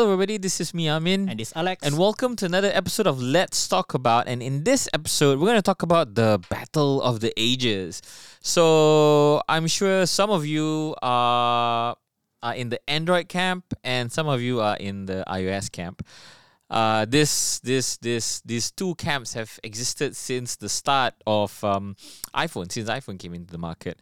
hello everybody. This is me, Amin, And this Alex. and welcome to another episode of Let's Talk About. And in this episode, we're going to talk about the battle of the ages. So I'm sure some of you are, are in the Android camp, and some of you are in the iOS camp. Uh, this this this these two camps have existed since the start of um, iPhone, since iPhone came into the market.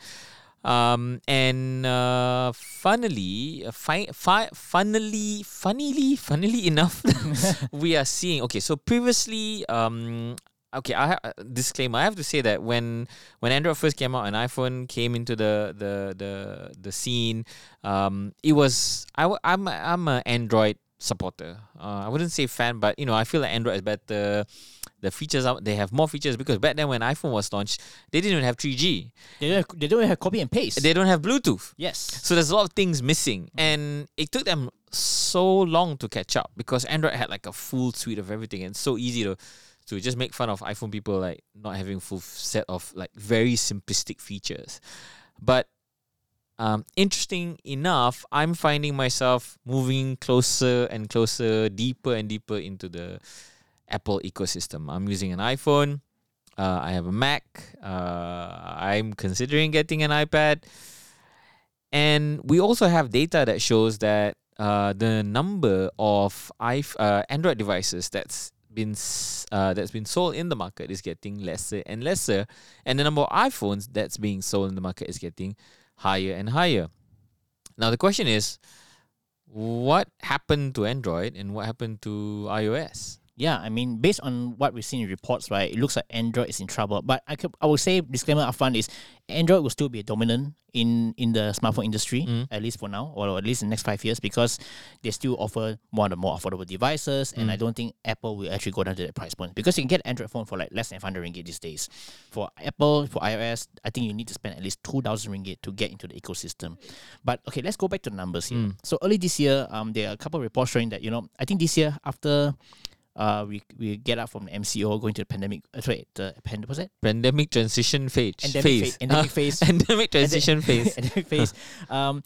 Um, and uh, funnily, uh, fi- fi- funnily, funnily, funnily enough, we are seeing. Okay, so previously, um, okay, I ha- disclaimer. I have to say that when when Android first came out and iPhone came into the the the the scene, um, it was I w- I'm I'm an Android supporter. Uh, I wouldn't say fan, but you know, I feel like Android is better. The features out they have more features because back then when iPhone was launched, they didn't even have 3G. they don't, have, they don't have copy and paste. They don't have Bluetooth. yes. So there's a lot of things missing, and it took them so long to catch up because Android had like a full suite of everything, and so easy to to just make fun of iPhone people like not having full set of like very simplistic features. But um, interesting enough, I'm finding myself moving closer and closer, deeper and deeper into the Apple ecosystem. I'm using an iPhone. Uh, I have a Mac. Uh, I'm considering getting an iPad. And we also have data that shows that uh, the number of iPh- uh, Android devices that's been uh, that's been sold in the market is getting lesser and lesser, and the number of iPhones that's being sold in the market is getting higher and higher. Now the question is, what happened to Android and what happened to iOS? Yeah, I mean, based on what we've seen in reports, right, it looks like Android is in trouble. But I could, I would say disclaimer upfront is Android will still be dominant in in the smartphone industry Mm. at least for now, or at least in the next five years, because they still offer one of the more affordable devices, and I Mm. don't think Apple will actually go down to that price point because you can get Android phone for like less than 500 ringgit these days. For Apple, for iOS, I think you need to spend at least 2,000 ringgit to get into the ecosystem. But okay, let's go back to the numbers here. Mm. So early this year, um, there are a couple of reports showing that you know, I think this year after uh, we we get out from the MCO going to the pandemic. Uh, sorry, the pand what's that? Pandemic transition phase. Endemic phase. phase. Endemic phase. Pandemic transition phase. Endemic phase. Um,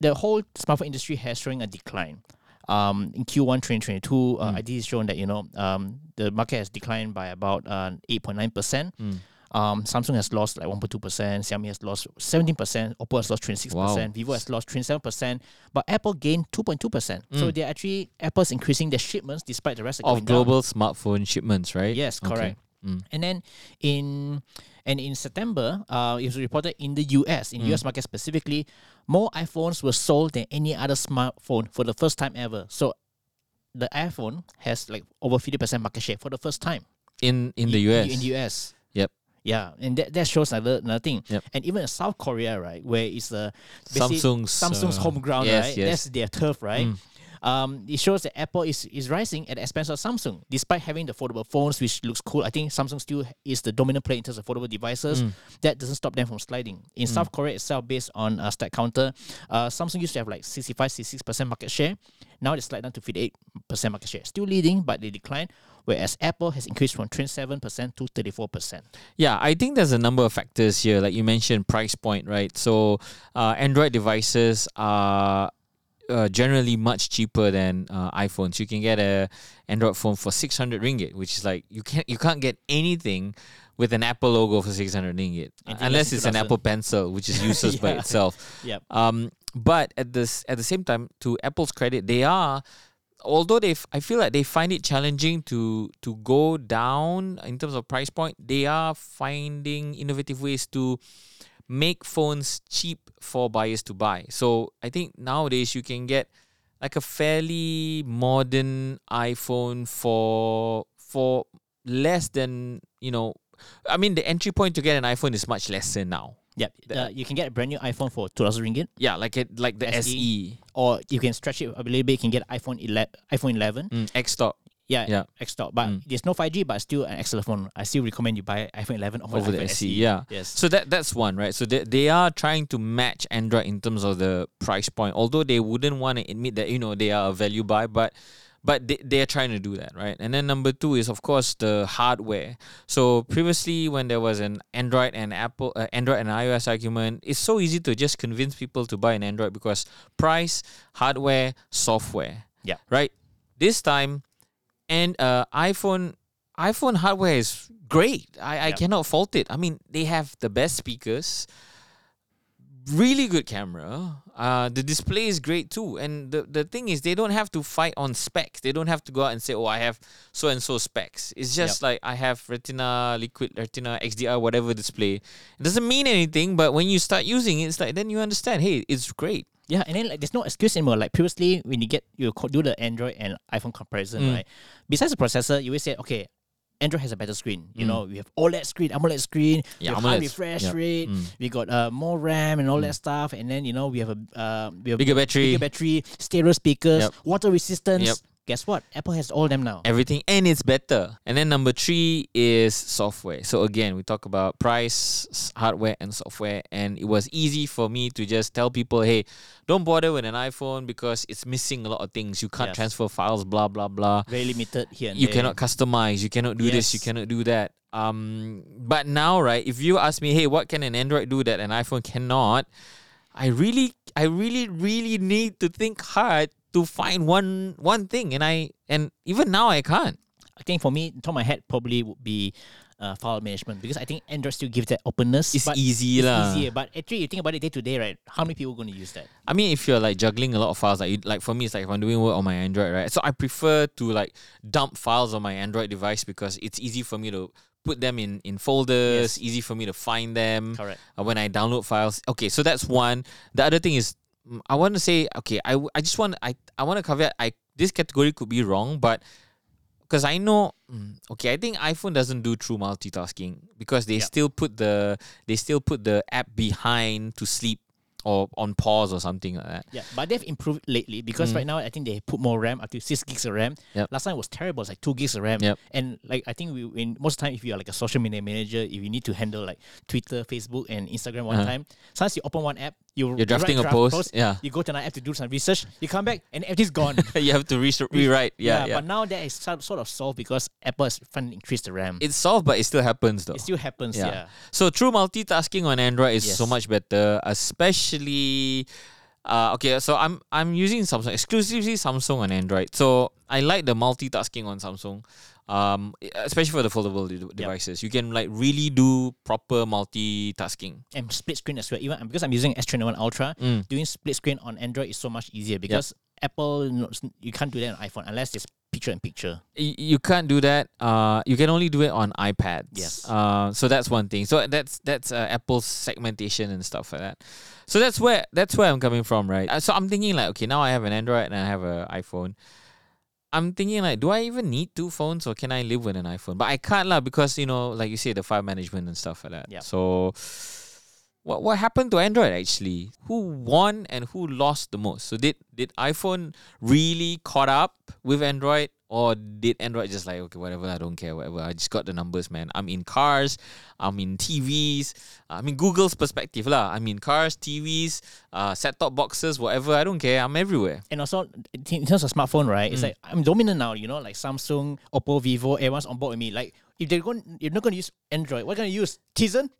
the whole smartphone industry has showing a decline. Um, in Q1 2022, uh, Mm. ID is showing that you know um, the market has declined by about uh, 8.9 percent. Mm. Um, Samsung has lost like 1.2 percent. Xiaomi has lost 17 percent. Oppo has lost 26 percent. Vivo has lost 27 percent. But Apple gained 2.2 percent. So Mm. they're actually Apple's increasing their shipments despite the rest Of down. global smartphone shipments, right? Yes, Okay. correct. Mm. And then in and in September, uh, it was reported in the US, in Mm. US market specifically, more iPhones were sold than any other smartphone for the first time ever. So the iPhone has like over fifty percent market share for the first time In in the US. In the US. Yeah, and that, that shows another, another thing. Yep. And even in South Korea, right, where it's basically Samsung's Samsung's uh, home ground, yes, right? Yes. That's their turf, right? Mm. Um, it shows that Apple is, is rising at the expense of Samsung, despite having the foldable phones, which looks cool. I think Samsung still is the dominant player in terms of foldable devices. Mm. That doesn't stop them from sliding. In South Korea itself, based on uh, StatCounter, uh, Samsung used to have like 65, 66% market share. Now they slide down to 58% market share. Still leading, but they decline. Whereas Apple has increased from 27% to 34%. Yeah, I think there's a number of factors here. Like you mentioned, price point, right? So, uh, Android devices are uh, generally much cheaper than uh, iPhones. You can get a Android phone for 600 ringgit, which is like you can't you can't get anything with an Apple logo for 600 ringgit unless it's an Apple Pencil, which is useless by itself. Yep. Um, but at this at the same time, to Apple's credit, they are although they f- I feel like they find it challenging to to go down in terms of price point, they are finding innovative ways to make phones cheap for buyers to buy. So I think nowadays you can get like a fairly modern iPhone for for less than you know. I mean, the entry point to get an iPhone is much lesser now. Yep. The- Uh, you can get a brand new iPhone for 2000 ringgit. Yeah, like it like the SE. SE, or you can stretch it a little bit. You can get iPhone 11, iPhone 11. mm, X top. Yeah, Yeah. X top. But Mm. there's no 5G, but still an excellent phone. I still recommend you buy iPhone 11 over, Over the iPhone SE, yeah. Yes. So that that's one, right? So they, they are trying to match Android in terms of the price point, although they wouldn't want to admit that you know they are a value buy, but but they, they are trying to do that, right? And then number two is of course the hardware. So previously, when there was an Android and Apple, uh, Android and iOS argument, it's so easy to just convince people to buy an Android because price, hardware, software. Yeah. Right. This time, and uh, iPhone iPhone hardware is great. I, I Yeah. cannot fault it. I mean, they have the best speakers, really good camera. Uh, the display is great too. And the, the thing is, they don't have to fight on specs. They don't have to go out and say, oh, I have so and so specs. It's just like I have Retina, Liquid Retina, XDR, whatever display. It doesn't mean anything, but when you start using it, it's like then you understand, hey, it's great. Yeah, and then like there's no excuse anymore. Like previously, when you get you do the Android and iPhone comparison, Mm. right? Besides the processor, you always say, okay, Android has a better screen. You Mm. know, we have OLED screen, AMOLED screen, Yeah, have high refresh Yeah. rate, Mm. we got uh, more RAM and all that stuff, and then you know we have a uh, we have Bigger battery. bigger battery, stereo speakers, Yep. water resistance. Yep. Guess what? Apple has all them now. everything and it's better. And then number three is software. So again we talk about price hardware and software and it was easy for me to just tell people hey don't bother with an iphone because it's missing a lot of things. You can't Yes. transfer files blah blah blah. Very limited here and you there. cannot customize. You cannot do this. You cannot do that. Um but now right if you ask me hey what can an android do that an iphone cannot? I really i really really need to think hard to find one one thing and i and even now i can't I think for me, top of my head probably would be uh, file management because I think Android still gives that openness. it's but easy It's lah. easier, but actually, you think about it day to day, right? How many people are going to use that? I mean, if you're like juggling a lot of files, like you, like for me, it's like if I'm doing work on my Android, right? So I prefer to like dump files on my Android device because it's easy for me to put them in in folders, Yes. easy for me to find them Correct. uh, when I download files. Okay, so that's one. The other thing is, I want to say, okay, I, I just want I I want to caveat. I this category could be wrong, but because I know, mm, okay, I think iPhone doesn't do true multitasking because they Yep. still put the they still put the app behind to sleep or on pause or something like that. Yeah, but they've improved lately because Mm. right now I think they put more RAM up to six gigs of RAM. Yep. Last time it was terrible, it's like two gigs of RAM. Yep. And like I think we in most of the time if you are like a social media manager, if you need to handle like Twitter, Facebook, and Instagram one Uh-huh. time, sometimes you open one app, you You're drafting a write post, yeah. You go to another app to do some research, you come back and everything's gone. you have to re- rewrite. Yeah, yeah. But now that is sort of solved because Apple has finally increased the RAM. it's solved, but it still happens though. It still happens, Yeah. yeah. So true multitasking on Android is so much better, especially. Uh, okay, so I'm I'm using Samsung exclusively Samsung on Android. So I like the multitasking on Samsung, um, especially for the foldable de- devices. You can like really do proper multitasking. And split screen as well. Even because I'm using S21 Ultra, Mm. doing split screen on Android is so much easier because Apple knows- you can't do that on iPhone unless it's picture in picture. Y- you can't do that. Uh, you can only do it on iPads. Yes. Uh, so that's one thing. So that's that's uh, Apple's segmentation and stuff like that. So that's where that's where I'm coming from, right? Uh, so I'm thinking like, okay, now I have an Android and I have an iPhone. I'm thinking like, do I even need two phones or can I live with an iPhone? But I can't lah because you know, like you say, the file management and stuff like that. Yep. So. What, what happened to Android actually? Who won and who lost the most? So did did iPhone really caught up with Android or did Android just like okay whatever I don't care whatever I just got the numbers man. I'm in cars, I'm in TVs, I mean Google's perspective lah. I'm in cars, TVs, uh, set top boxes, whatever. I don't care. I'm everywhere. And also in terms of smartphone, right? Mm. It's like I'm dominant now. You know, like Samsung, Oppo, Vivo, everyone's on board with me. Like if they're going, you're not going to use Android. What are you going to use? Tizen?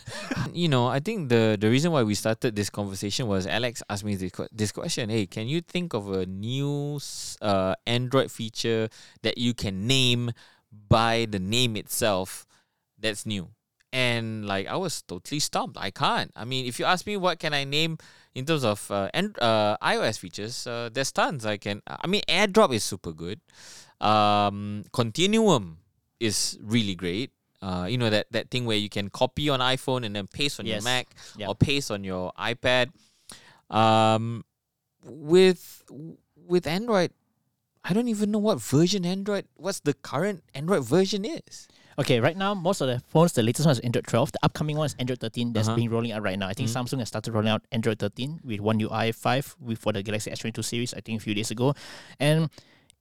you know, I think the the reason why we started this conversation was Alex asked me this, this question. Hey, can you think of a new uh, Android feature that you can name by the name itself that's new? And like I was totally stumped. I can't. I mean, if you ask me what can I name in terms of uh, and uh, iOS features, uh, there's tons. I can. I mean, AirDrop is super good. Um, Continuum is really great. Uh, you know that that thing where you can copy on iPhone and then paste on your Mac Yeah. or paste on your iPad. Um, with with Android, I don't even know what version Android. What's the current Android version is? Okay, right now most of the phones, the latest one is Android 12. The upcoming one is Android 13. That's Uh-huh. being rolling out right now. I think Mm. Samsung has started rolling out Android 13 with One UI 5 with for the Galaxy S22 series. I think a few days ago, and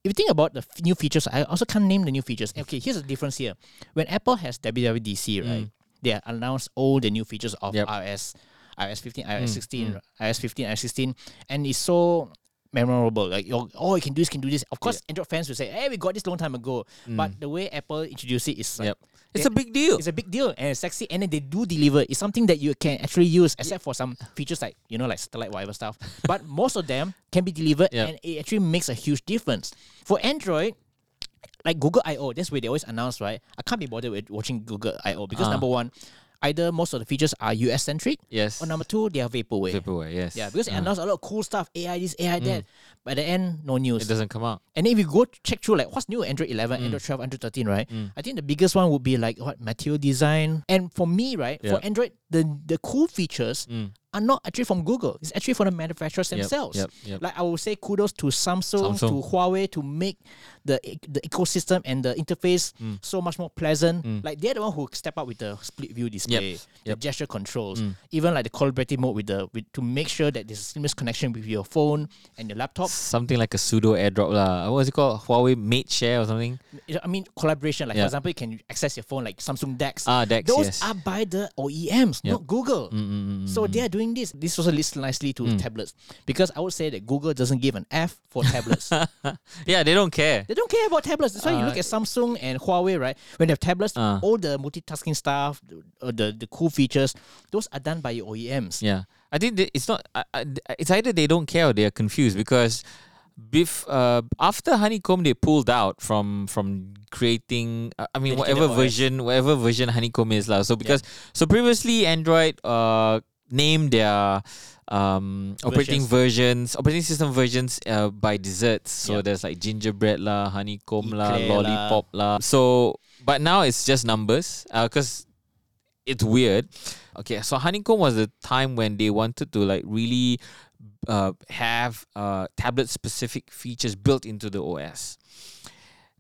if you think about the f- new features, I also can't name the new features. Okay, here's the difference here. When Apple has WWDC, right, they announced all the new features of Yep. iOS, iOS 15, iOS Mm, 16, iOS 15, iOS 16, and it's so memorable. Like oh, oh, it can do this, can do this. Of course, Android fans will say, "Hey, we got this long time ago." But the way Apple introduced it is like, Yep. It's a big deal. it's a big deal and it's sexy, and then they do deliver. It's something that you can actually use, except for some features like you know, like satellite whatever stuff. but most of them can be delivered, Yep. and it actually makes a huge difference for Android. Like Google I/O, that's where they always announce, right? I can't be bothered with watching Google I/O because Ah. number one, either most of the features are US centric, yes. or number two, they are vaporware. Vaporware, yes. Yeah, because they Uh, announced a lot of cool stuff, AI this, AI that. But at the end, no news. it doesn't come out. And then if you go check through like what's new Android 11, Mm. Android 12, Android 13, right? I think the biggest one would be like what material design. And for me, right, for Android, the the cool features Mm. Are not actually from Google. It's actually from the manufacturers Yep, themselves. yep, yep. Like I will say kudos to Samsung, Samsung. to Huawei to make the the ecosystem and the interface Mm. so much more pleasant. Like they're the one who step up with the split view display, the gesture controls, Mm. even like the collaborative mode with the with to make sure that there's a seamless connection with your phone and your laptop. Something like a pseudo airdrop lah. What was it called? Huawei Mate Share or something? I mean collaboration. Like Yeah. for example, you can access your phone like Samsung Dex. Ah, Dex. Those yes. are by the OEMs, not Google. Mm, mm, mm, So mm. they are doing this. This also leads nicely to Mm. tablets because I would say that Google doesn't give an F for tablets. yeah, they don't care. they don't care about tablets. That's why you Uh, look at Samsung and Huawei, right? When they have tablets, Uh. all the multitasking stuff, the, uh, the the cool features, those are done by your OEMs. Yeah, I think it's not. It's either they don't care or they are confused because, bef, uh, after Honeycomb they pulled out from from creating. Uh, I mean, whatever version, whatever version Honeycomb is lah. So because so previously Android uh named their um operating versions, operating system versions uh, by desserts. So Yep. there's like gingerbread lah, honeycomb lah, Eclair lah. lollipop lah. So but now it's just numbers because it's weird. Okay, so honeycomb was the time when they wanted to like really uh, have uh, tablet specific features built into the OS.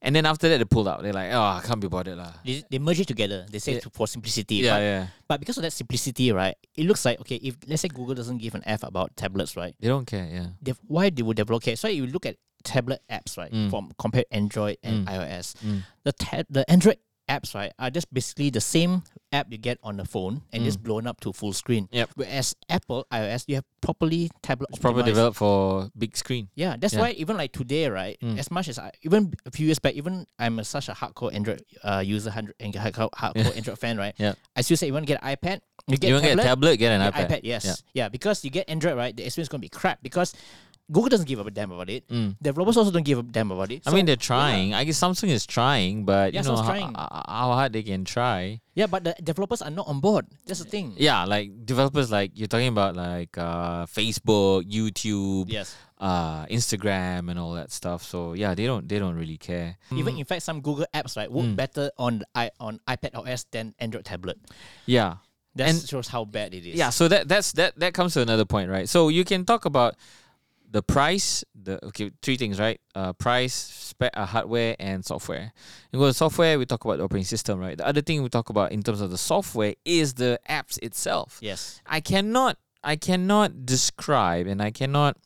And then after that, they pulled out. They're like, oh, I can't be bothered. lah. They, they merge it together. They say Yeah. to, for simplicity. Yeah, but, yeah. but because of that simplicity, right, it looks like okay. If let's say Google doesn't give an F about tablets, right? They don't care. Yeah. they why they would develop okay. So you look at tablet apps, right? Mm. From compare Android and Mm. iOS. Mm. The ta- the Android apps, right, are just basically the same app you get on the phone and just blown up to full screen. Mm. Yep. Whereas Apple iOS, you have properly tablet It's probably developed for big screen. Yeah, that's Yeah. why even like today, right? Mm. As much as I even a few years back, even I'm a, such a hardcore Android uh, user, hundred and hardcore, hardcore Android fan, right? Yeah. I still say you want to get an iPad, you get you want to tablet, get a tablet, get an get iPad. iPad. yes, Yeah. yeah. because you get Android, right? The experience is gonna be crap because Google doesn't give a damn about it. Mm. Developers also don't give a damn about it. I mean, they're trying. I guess Samsung is trying, but Yeah, you know how, how hard they can try. yeah, but the developers are not on board. That's the thing. Yeah, like developers, like you're talking about, like uh, Facebook, YouTube, Yes. uh, Instagram, and all that stuff. So yeah, they don't they don't really care. Even in fact, some Google apps right work Mm. better on i on iPad OS than Android tablet. Yeah, That shows how bad it is. yeah. So that that's that that comes to another point, right? So you can talk about the price, the okay, three things, right? Uh, price, spec, uh, hardware, and software. You go to software, we talk about the operating system, right? The other thing we talk about in terms of the software is the apps itself. Yes. I cannot I cannot describe and I cannot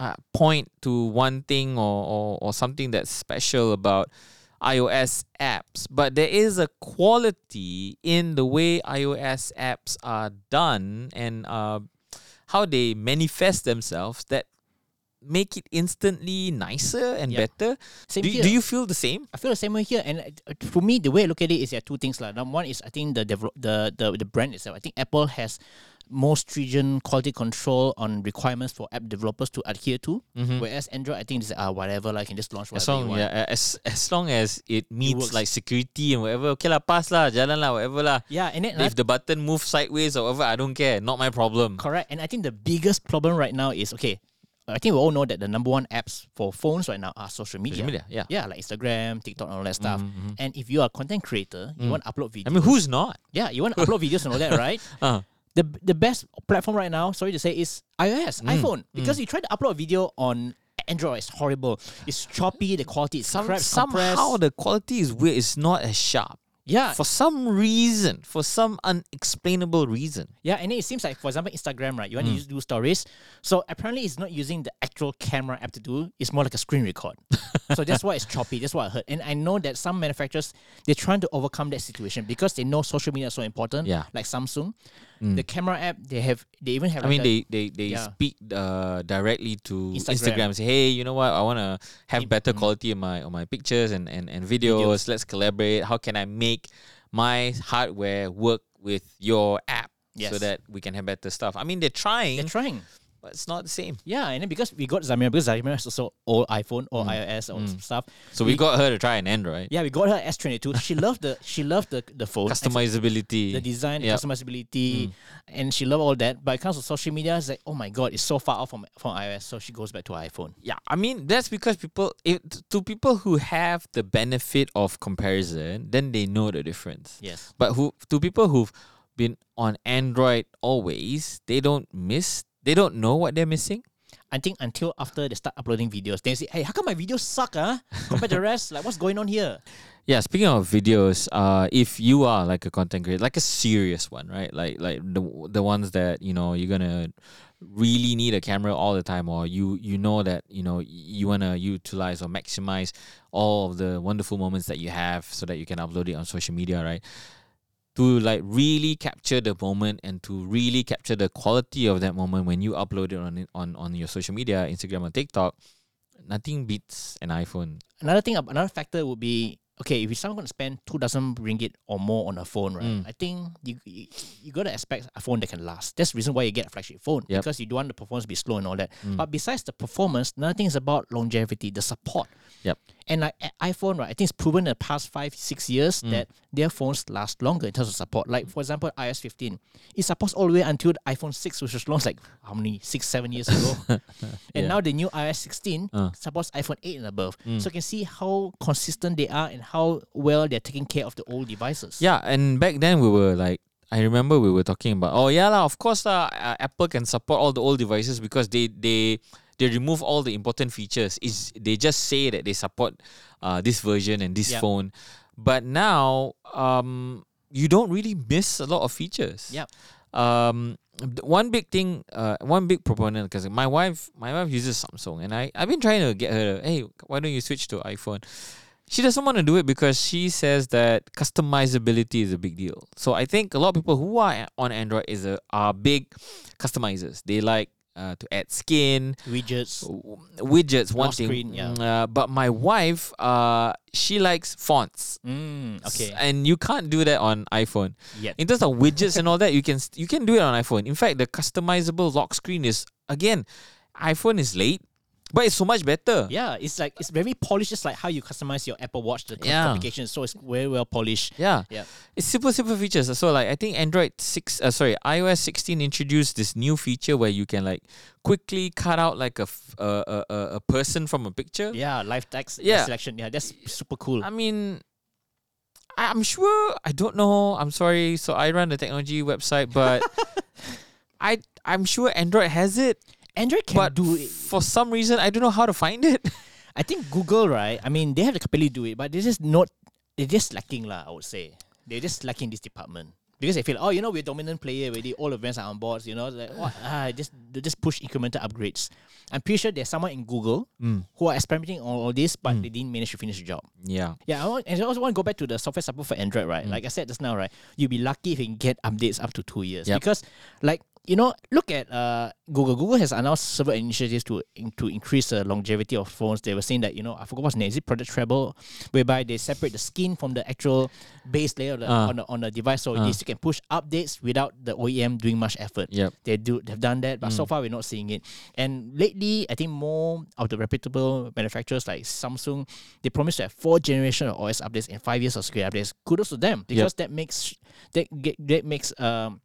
uh, point to one thing or, or or something that's special about iOS apps, but there is a quality in the way iOS apps are done and uh, how they manifest themselves that make it instantly nicer and Yep. better. Same Do, here. do you feel the same? I feel the same way here, and uh, for me, the way I look at it is there are two things. Like number one is I think the develop the, the the brand itself. I think Apple has more stringent quality control on requirements for app developers to adhere to. Mhm. Whereas Android, I think is uh, whatever, like you can just launch whatever As you long, want. yeah, as as long as it meets works. like security and whatever, okay lah, pass lah, jalan lah, whatever lah. Yeah, and then If the button moves sideways or whatever, I don't care. Not my problem. correct. And I think the biggest problem right now is okay. I think we all know that the number one apps for phones right now are social media. Social media, yeah. Yeah, like Instagram, TikTok, and all that stuff. Mhm, mhm. And if you are a content creator, you Mm. want to upload videos. I mean, who's not? yeah, you want to upload videos and all that, right? Uh, the the best platform right now, sorry to say, is iOS, Mm, iPhone. Because you try to upload a video on Android, it's horrible. It's choppy, the quality is some, crap, it's compressed. somehow the quality is weird. It's not as sharp. Yeah, For some reason, for some unexplainable reason. yeah, and it seems like, for example, Instagram, right? You want to Mm. use do stories, so apparently it's not using the actual camera app to do. It's more like a screen record. so that's why it's choppy. That's what I heard. And I know that some manufacturers they're trying to overcome that situation because they know social media is so important. Yeah. like Samsung. The camera app they have they even have. I like mean, they they they yeah. speak uh, directly to Instagram. Instagram. Say, hey, you know what? I want to have Im- better mm. quality in my on my pictures and, and, and videos. Videos. Let's collaborate. How can I make my hardware work with your app so that we can have better stuff? I mean, they're trying, they're trying. But it's not the same. Yeah, and then because we got Zamira, because Zamira is also all iPhone or iOS or Mm. stuff. So we We- got her to try an Android. Yeah, we got her S twenty two. She loved the she loved the the phone, Customizability. the design, the Yep. customizability, and she loved all that. But it comes to social media, it's like, oh my god, it's so far off from from iOS. So she goes back to iPhone. Yeah, I mean that's because people, if, to people who have the benefit of comparison, then they know the difference. Yes. But who to people who've been on Android always, they don't miss. They don't know what they're missing. I think until after they start uploading videos, they say, hey, how come my videos suck, huh? Compared to the rest, like what's going on here? Yeah, speaking of videos, uh, if you are like a content creator, like a serious one, right? Like like the the ones that you know you're gonna really need a camera all the time, or you you know that you know you wanna utilize or maximize all of the wonderful moments that you have, so that you can upload it on social media, right? To like really capture the moment and to really capture the quality of that moment when you upload it on on on your social media, Instagram or TikTok, nothing beats an iPhone. Another thing, another factor would be okay if you someone going to spend two dozen ringgit or more on a phone, right? Mm. I think you you, you got to expect a phone that can last. That's the reason why you get a flagship phone Yep. because you don't want the performance to be slow and all that. Mm. But besides the performance, another thing is about longevity, the support. Yep. And like iPhone, right? I think it's proven in the past five, six years Mm. that their phones last longer in terms of support. Like for example, iOS 15, it supports all the way until the iPhone 6, which was launched like how many six, seven years ago. and Yeah. now the new iOS 16 Uh. supports iPhone 8 and above. Mm. So you can see how consistent they are and how well they're taking care of the old devices. Yeah, and back then we were like, I remember we were talking about, oh yeah lah, of course lah, uh, Apple can support all the old devices because they they they remove all the important features. Is they just say that they support uh, this version and this Yep. phone, but now um you don't really miss a lot of features. Yep. Um, one big thing, uh, one big proponent because my wife, my wife uses Samsung, and I I've been trying to get her. To, hey, why don't you switch to iPhone? She doesn't want to do it because she says that customizability is a big deal. So I think a lot of people who are on Android is a, are big customizers. They like uh, to add skin, Widgets. w- widgets, one thing. screen, yeah. Mm, uh, but my wife, uh, she likes fonts. Mm, S- And you can't do that on iPhone. In terms of widgets and all that, you can st- you can do it on iPhone. In fact, the customizable lock screen is again, iPhone is late, but it's so much better. Yeah, it's like it's very polished, just like how you customize your Apple Watch, the Yeah. complication. So it's very well polished. Yeah. Yeah. It's super super features. So like I think Android six, uh, sorry, iOS sixteen introduced this new feature where you can like quickly cut out like a person from a picture. Yeah, live text Yeah. selection. Yeah, that's super cool. I mean, I- I'm sure. I don't know. I'm sorry. So I run the technology website, but I I'm sure Android has it, Android can but do it. for some reason I don't know how to find it. I think Google, right? I mean, they have the capability to do it, but they're just not. They're just lacking, lah. I would say they're just lacking this department because they feel, oh, you know, we're a dominant player already. All brands are on board. You know, like what? Ah, just they just push incremental upgrades. I'm pretty sure there's someone in Google Mm. who are experimenting on all this, but they didn't manage to finish the job. Yeah. Yeah, I want, and I also want to go back to the software support for Android, right? Like I said just now, right? You'll be lucky if you can get updates up to two years Yep. because, like you know, look at uh Google. Google has announced several initiatives to in, to increase the longevity of phones. They were saying that you know I forgot what's name. Is it Project Treble, whereby they separate the skin from the actual base layer of the, Uh. on the on the device, so Uh. this you can push updates without the OEM doing much effort. Yep. They do they've done that, but so Mm. far we're not seeing it. And lately, I think more of the reputable manufacturers like Samsung, they promise to have four generation of OS updates and five years of security updates. Kudos to them because that makes that that makes um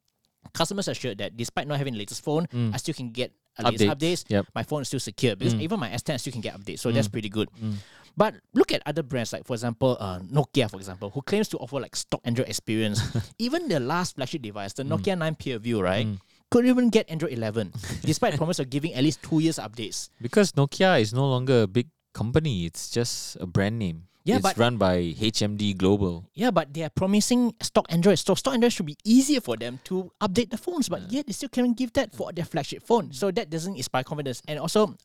customers assured that despite not having the latest phone, Mm. I still can get a latest Updates. updates. Yep. My phone is still secure because Mm. even my S10 I still can get updates. So that's Mm. pretty good. Mm. But look at other brands like, for example, uh, Nokia, for example, who claims to offer like stock Android experience. even the last flagship device, the Nokia 9 PureView, right, Mm. couldn't even get Android 11, despite promise of giving at least two years updates. Because Nokia is no longer a big company. It's just a brand name. Yeah, it's but- run by HMD Global. Yeah, but they are promising stock Android. So stock Android should be easier for them to update the phones, but yet they still can't give that for their flagship phone. So that doesn't inspire confidence. And also,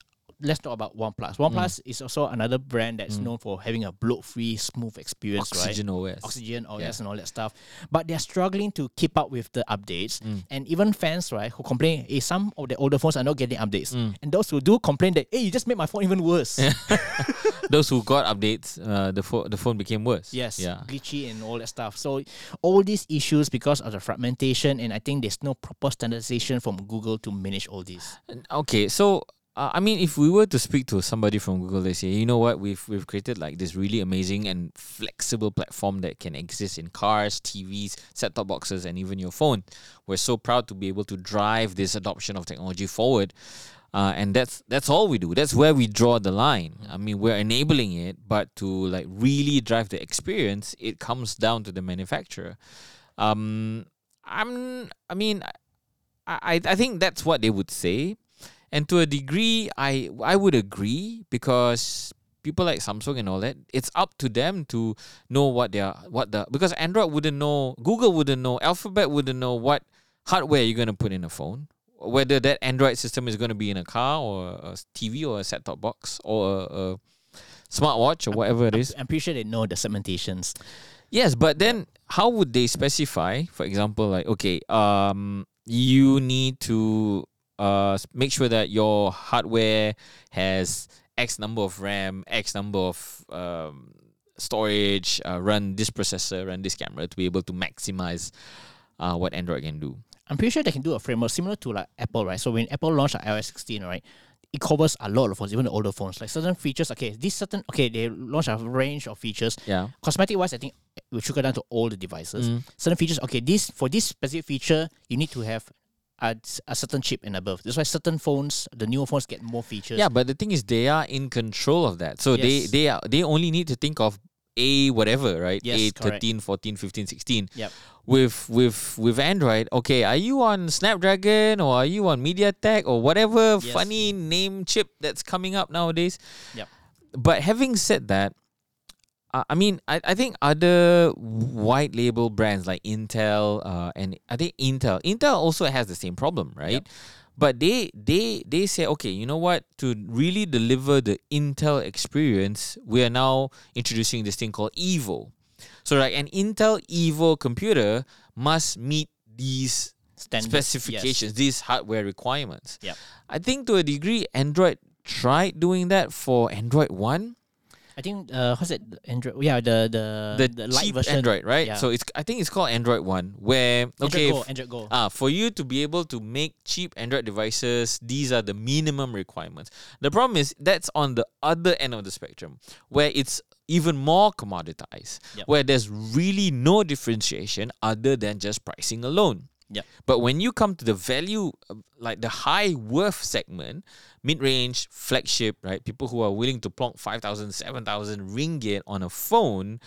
let's talk about OnePlus. OnePlus is also another brand that's known for having a bloat-free, smooth experience, right? Oxygen OS. Oxygen OS Yeah. and all that stuff. But they're struggling to keep up with the updates. Mm. And even fans, right, who complain, hey, some of the older phones are not getting updates. Mm. And those who do complain that, hey, you just made my phone even worse. Those who got updates, uh, the phone the phone became worse. Yes, Yeah. glitchy and all that stuff. So all these issues because of the fragmentation, and I think there's no proper standardization from Google to manage all this. Okay, so uh, I mean, if we were to speak to somebody from Google, they say, you know what, we've we've created like this really amazing and flexible platform that can exist in cars, TVs, set-top boxes, and even your phone. We're so proud to be able to drive this adoption of technology forward. Uh, and that's that's all we do. That's where we draw the line. I mean, we're enabling it, but to like really drive the experience, it comes down to the manufacturer. Um, I'm. I mean, I, I think that's what they would say. And to a degree, I I would agree because people like Samsung and all that, it's up to them to know what they are what the because Android wouldn't know, Google wouldn't know, Alphabet wouldn't know what hardware you're gonna put in a phone. Whether that Android system is gonna be in a car or a TV or a set top box or a, a smartwatch or whatever it is. I'm pretty sure they know the segmentations. Yes, but then how would they specify? For example, like okay, um, you need to uh make sure that your hardware has X number of RAM, X number of um storage, uh, run this processor, run this camera to be able to maximize uh what Android can do. I'm pretty sure they can do a framework similar to like Apple, right? So when Apple launched like iOS 16, right, it covers a lot of phones, even the older phones. Like certain features, okay, this certain okay, they launched a range of features. Yeah. Cosmetic wise, I think we will trickle down to all the devices. Mm. Certain features, okay, this for this specific feature, you need to have a, a certain chip and above. That's why certain phones, the newer phones, get more features. Yeah, but the thing is, they are in control of that. So they Yes. they are they only need to think of a whatever, right? Yes, a correct. 13, 14, 15, 16. Yep. With with with Android, okay, are you on Snapdragon or are you on MediaTek or whatever Yes. funny name chip that's coming up nowadays? Yep. But having said that, uh, I mean, I, I think other white label brands like Intel, uh, and I think Intel, Intel also has the same problem, right? Yep. But they they they say, okay, you know what? To really deliver the Intel experience, we are now introducing this thing called Evo. So like an Intel Evo computer must meet these Standards, specifications, these hardware requirements. Yeah, I think to a degree, Android tried doing that for Android One, I think uh, what's it? Android. Yeah, the the the, light cheap version. Android, right? Yeah. So it's I think it's called Android One, where Android okay, Go. Android Go. Ah, for you to be able to make cheap Android devices, these are the minimum requirements. The problem is that's on the other end of the spectrum, where it's even more commoditized, Yep. where there's really no differentiation other than just pricing alone. Yep. But when you come to the value, like the high worth segment, mid range, flagship, right? People who are willing to plonk 5,000, 7,000 ringgit on a phone,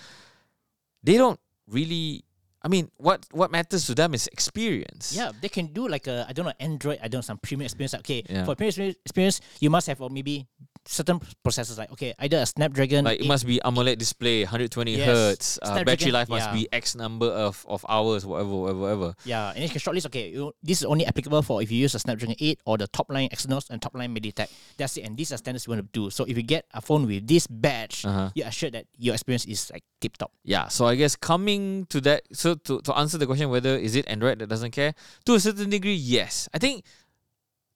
they don't really. I mean, what what matters to them is experience. Yeah, they can do like a I don't know Android. I don't know some premium experience. Okay, Yeah. for premium experience- experience, you must have or maybe certain processors like okay, either a Snapdragon. Like it 8 must be AMOLED display, 120 Yes. hertz. Uh, battery life must yeah. be X number of, of hours, whatever, whatever, whatever. Yeah, and you can shortlist. Okay, you, this is only applicable for if you use a Snapdragon 8 or the top line Exynos and top line MediaTek. That's it, and these are standards you want to do. So if you get a phone with this badge, Uh-huh. you're assured that your experience is like tip top. Yeah, so I guess coming to that, so to, to answer the question whether is it Android that doesn't care, to a certain degree, yes. I think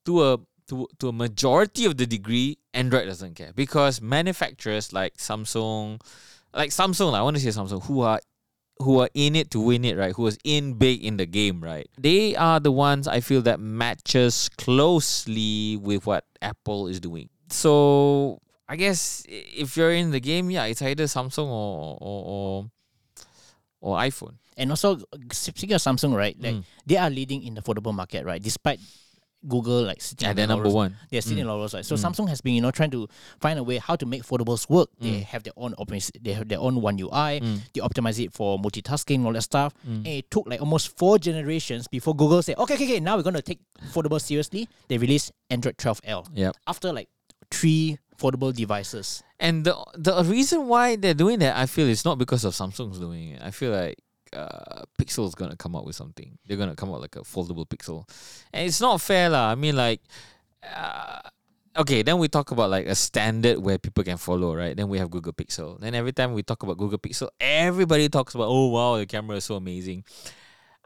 to a to, to a majority of the degree, Android doesn't care because manufacturers like Samsung, like Samsung, I want to say Samsung, who are who are in it to win it, right? Who is in big in the game, right? They are the ones I feel that matches closely with what Apple is doing. So I guess if you're in the game, yeah, it's either Samsung or or or, or iPhone. And also, speaking of Samsung, right? Like Mm. they are leading in the foldable market, right? Despite Google like sitting Yeah, they're number laurels. one. They're sitting Mm. in laurels, right? So Mm. Samsung has been, you know, trying to find a way how to make foldables work. They Mm. have their own operating, they have their own one UI. Mm. They optimize it for multitasking, all that stuff. Mm. And it took like almost four generations before Google said, okay, okay, okay, now we're gonna take foldables seriously. They released Android 12L Yep. after like three foldable devices. And the the reason why they're doing that, I feel, is not because of Samsung's doing it. I feel like uh, Pixel's gonna come up with something. They're gonna come out like a foldable Pixel, and it's not fair, lah. I mean, like, uh, okay, then we talk about like a standard where people can follow, right? Then we have Google Pixel. Then every time we talk about Google Pixel, everybody talks about, oh wow, the camera is so amazing.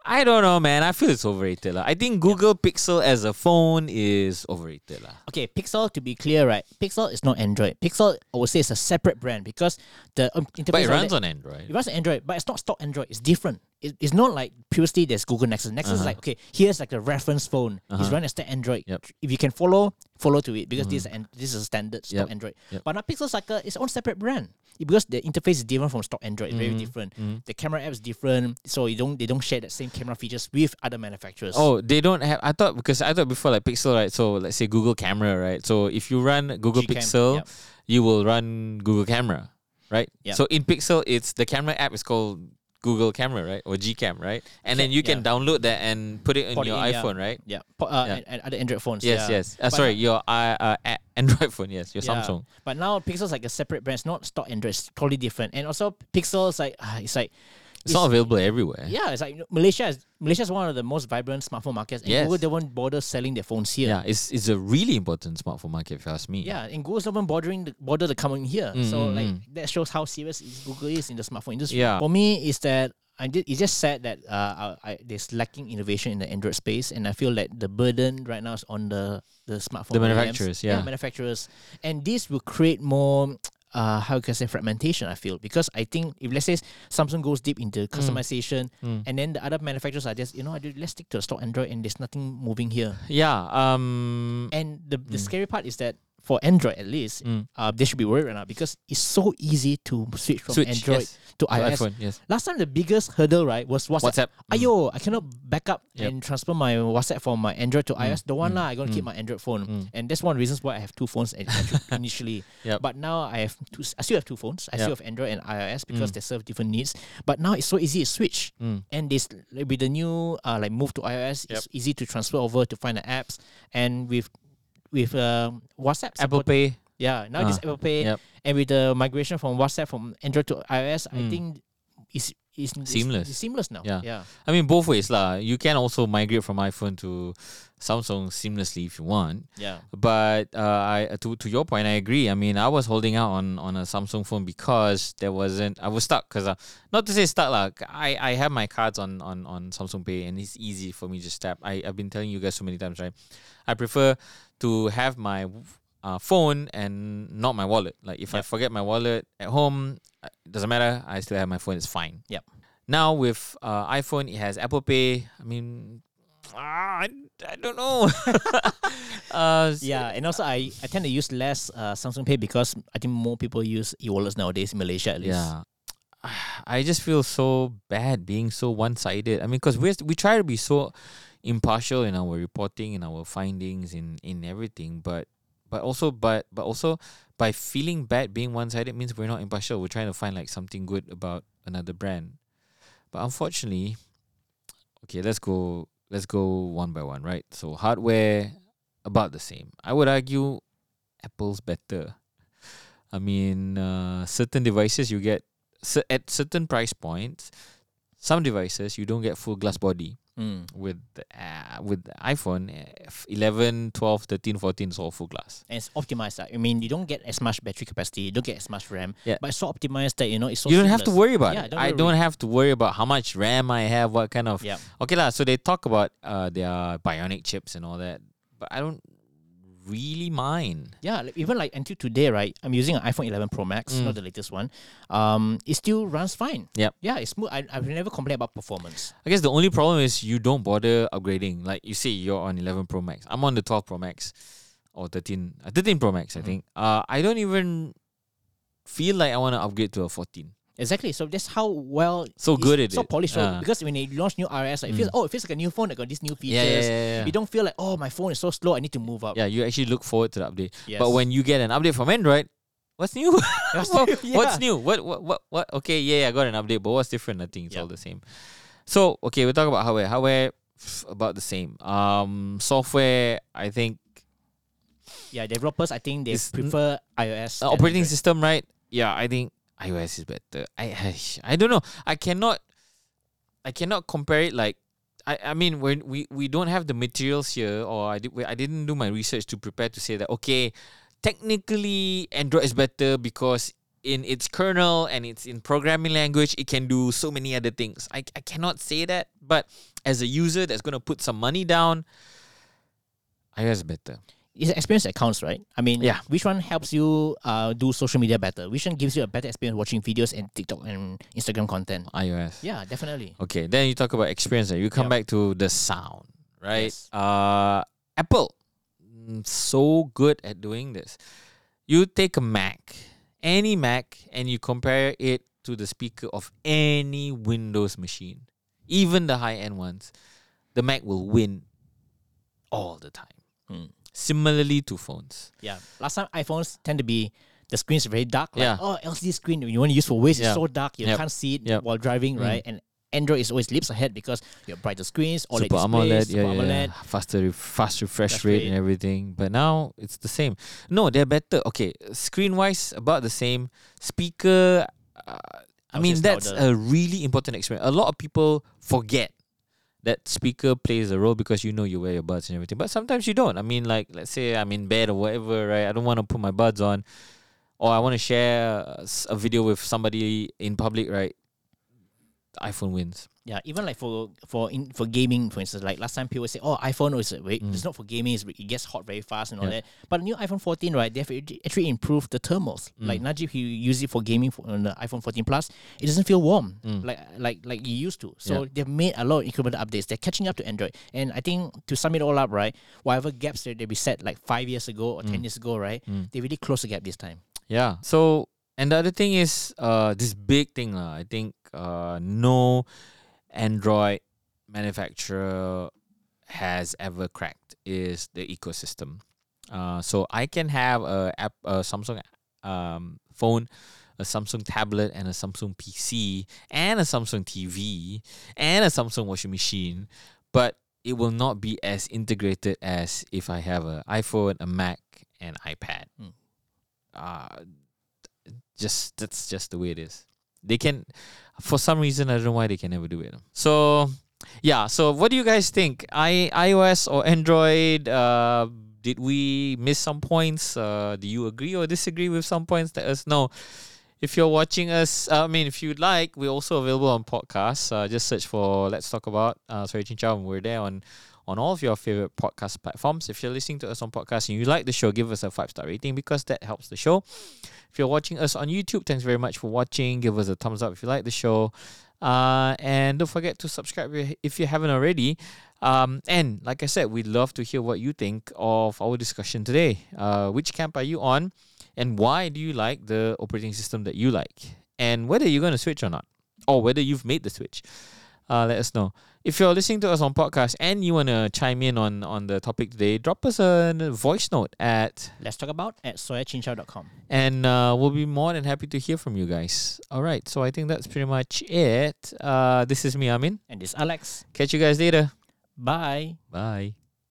I don't know, man. I feel it's overrated. lah. I think Google Pixel as a phone is overrated. lah. Okay, Pixel. To be clear, right? Pixel is not Android. Pixel, I would say, is a separate brand because the um, interface. But it runs that- on Android. It runs on Android, but it's not stock Android. It's different. It, it's not like previously there's Google Nexus. Nexus is Uh-huh. like, okay, here's like a reference phone. It's Uh-huh. run as the Android. Yep. If you can follow, follow to it because this, is an, this is a standard stock Yep. Android. Yep. But now Pixel Cycle is its own separate brand. It- Because the interface is different from stock Android. It's very different. Mhm. The camera app is different. So you don't they don't share that same camera features with other manufacturers. Oh, they don't have. I thought because I thought before like Pixel, right? So let's say Google Camera, right? So if you run Google Gcam, Pixel, you will run Google Camera, right? Yep. So in Pixel, it's the camera app is called Google Camera, right? Or Gcam, right? And then you can yeah. download that and put it in it your in, yeah. iPhone, right? Yeah, uh, Yeah. And, other Android phones. Yes, yeah. yes. Uh, sorry, your uh, uh, Android phone, yes, your Yeah. Samsung. But now Pixel's like a separate brand. It's not stock Android. It's totally different. And also Pixel's like ah, it's like It's not available everywhere. yeah, it's like you know, Malaysia is Malaysia is one of the most vibrant smartphone markets. And Yes. Google don't bother selling their phones here. Yeah, it's it's a really important smartphone market if you ask me. Yeah, and Google's not even bothering the, bother to come in here. so Mm, like that shows how serious Google is in the smartphone industry. Yeah. For me, is that I did. It's just sad that uh, I, I, there's lacking innovation in the Android space, and I feel that the burden right now is on the the smartphone The manufacturers, yeah. manufacturers, and this will create more. Uh, how can I say fragmentation? I feel because I think if let's say Samsung goes deep into customization, Mm. and then the other manufacturers are just you know let's stick to the stock Android, and there's nothing moving here. Yeah. Um. And the the Mm. scary part is that for Android at least, mm. uh, they should be worried right now because it's so easy to switch from Switch, Android yes, to to iOS. iPhone, yes. Last time the biggest hurdle right was WhatsApp. WhatsApp. mm. Ayo, I cannot back up Yep. and transfer my WhatsApp from my Android to Mm, iOS. The one mm, lah, I gonna keep mm, my Android phone, mm. and that's one of the reasons why I have two phones initially. Yep. But now I have two. I still have two phones. I still have Android and iOS because Mm. they serve different needs. But now it's so easy to switch, Mm. and this with the new uh, like move to iOS, it's easy to transfer over to find the apps, and with with um, WhatsApp Apple support- Pay. yeah, now this Ah, Apple Pay Yep. and with the migration from WhatsApp from Android to iOS, I Mm. think it's, it's Seamless. It's, seamless now. Yeah. yeah. I mean, both ways lah. You can also migrate from iPhone to Samsung seamlessly if you want. Yeah. But uh, I to to your point, I agree. I mean, I was holding out on on a Samsung phone because there wasn't. I was stuck because uh, not to say stuck lah. I I have my cards on on on Samsung Pay and it's easy for me to just tap. I I've been telling you guys so many times, right? I prefer to have my uh, phone and not my wallet. Like if I forget my wallet at home, uh, it doesn't matter. I still have my phone. It's fine. Yep. Now with uh, iPhone, it has Apple Pay. I mean, ah, I, I don't know. uh, Yeah, and also I, I tend to use less uh, Samsung Pay because I think more people use e-wallets nowadays in Malaysia at least. Yeah. I just feel so bad being so one sided. I mean, because we we try to be so impartial in our reporting, in our findings, in in everything, but but also but but also by feeling bad being one sided means we're not impartial. We're trying to find like something good about another brand, but unfortunately, okay, let's go let's go one by one, right? So hardware about the same. I would argue Apple's better. I mean, uh, certain devices you get at certain price points. Some devices you don't get full glass body Mm. with uh, with the iPhone uh, 11, 12, 13, 14 is all full glass. And it's optimized. Like, I mean, you don't get as much battery capacity, you don't get as much RAM, Yeah. but it's so optimized that you know it's so you don't have to worry about Yeah, it. don't I don't have to worry about how much RAM I have, what kind of Yeah. Okay lah, so they talk about uh their bionic chips and all that, but I don't really mine. Yeah, like, even like until today, right? I'm using an iPhone 11 Pro Max, Mm. not the latest one. Um, it still runs fine. Yep. Yeah, it's smooth. I, I've never complained about performance. I guess the only problem is you don't bother upgrading. Like you say, you're on 11 Pro Max. I'm on the 12 Pro Max or 13, uh, 13 Pro Max. I Mhm. think. Uh, I don't even feel like I want to upgrade to a 14. Exactly. So that's how well So good at so it. polished. So Ah. because when they launch new iOS, like, it feels Mm. oh, it feels like a new phone that got these new features. Yeah, yeah, yeah, yeah. You don't feel like oh, my phone is so slow. I need to move up. Yeah, you actually look forward to the update. Yes. But when you get an update from Android, what's new? What's What- new? What's new? What, what what what? Okay, yeah, I got an update, but what's different? Nothing. It's Yep. all the same. So okay, we talk about hardware. Hardware about the same. Um, software. I think yeah, developers, I think they It's prefer iOS. uh, operating Android. system, right? Yeah, I think iOS is better. I, I I don't know. I cannot I cannot compare it like I, I mean when we, we don't have the materials here or I did I didn't do my research to prepare to say that okay technically Android is better because in its kernel and it's in programming language it can do so many other things. I, I cannot say that but as a user that's gonna put some money down iOS is better. It's experience that counts, right? I mean, Yeah. which one helps you uh, do social media better? Which one gives you a better experience watching videos and TikTok and Instagram content? iOS. Yeah, definitely. Okay, then you talk about experience. right? You come Yep. back to the sound, right? Yes. Uh, Apple, mm, so good at doing this. You take a Mac, any Mac, and you compare it to the speaker of any Windows machine, even the high end ones. The Mac will win all the time. Mm. Similarly to phones. Yeah. Last time iPhones tend to be the screen's very dark. Like, Yeah. Oh, LCD screen you want to use for Waze Yeah. is so dark you Yep. can't see it Yep. while driving, Mm. right? And Android is always leaps ahead because you have brighter screens, OLED Super AMOLED, displays, yeah, Super yeah, AMOLED. yeah. faster, fast refresh rate and everything. But now it's the same. No, they're better. Okay, screen wise, about the same. Speaker, uh, I Oh, mean that's louder. a really important experience. A lot of people forget that speaker plays a role because you know you wear your buds and everything. But sometimes you don't. I mean, like let's say I'm in bed or whatever, right? I don't want to put my buds on, or I want to share a video with somebody in public, right? iPhone wins. Yeah, even like for for in for gaming, for instance, like last time people say, "Oh, iPhone is wait, Mm. it's not for gaming; it's, it gets hot very fast and all Yeah. that." But the new iPhone 14, right? They've actually actually improved the thermals. Mm. Like Najib, you use it for gaming for, on the iPhone 14 Plus, it doesn't feel warm Mm. like like like you used to. So they've made a lot of incremental updates. They're catching up to Android, and I think to sum it all up, right, whatever gaps that they set like five years ago or ten Mm. years ago, right, Mm. they really close the gap this time. Yeah. So and the other thing is uh this big thing lah. I think uh no Android manufacturer has ever cracked is the ecosystem. Uh so I can have a app a Samsung um phone, a Samsung tablet and a Samsung PC and a Samsung TV and a Samsung washing machine, but it will not be as integrated as if I have an iPhone, a Mac, and iPad. Mm. Uh just that's just the way it is. They can, for some reason, I don't know why they can never do it. So, yeah. So, what do you guys think? I iOS or Android? Uh, did we miss some points? Uh, do you agree or disagree with some points? Let us know. If you're watching us, uh, I mean, if you'd like, we're also available on podcasts. Uh, just search for "Let's Talk About." Uh, sorry, Cincau, we're there on on all of your favorite podcast platforms. If you're listening to us on podcast and you like the show, give us a five star rating because that helps the show. If you're watching us on YouTube, thanks very much for watching. Give us a thumbs up if you like the show. Uh, and don't forget to subscribe if you- haven't already. Um, and like I said, we'd love to hear what you think of our discussion today. Uh, which camp are you on? And why do you like the operating system that you like? And whether you're going to switch or not, or whether you've made the switch. Uh, let us know. If you're listening to us on podcast and you want to chime in on, on the topic today, drop us a voice note at Let's talk about at soyacincau.com. and uh, we'll be more than happy to hear from you guys. All right, so I think that's pretty much it. Uh, this is me, Amin. And this Alex. Catch you guys later. Bye. Bye.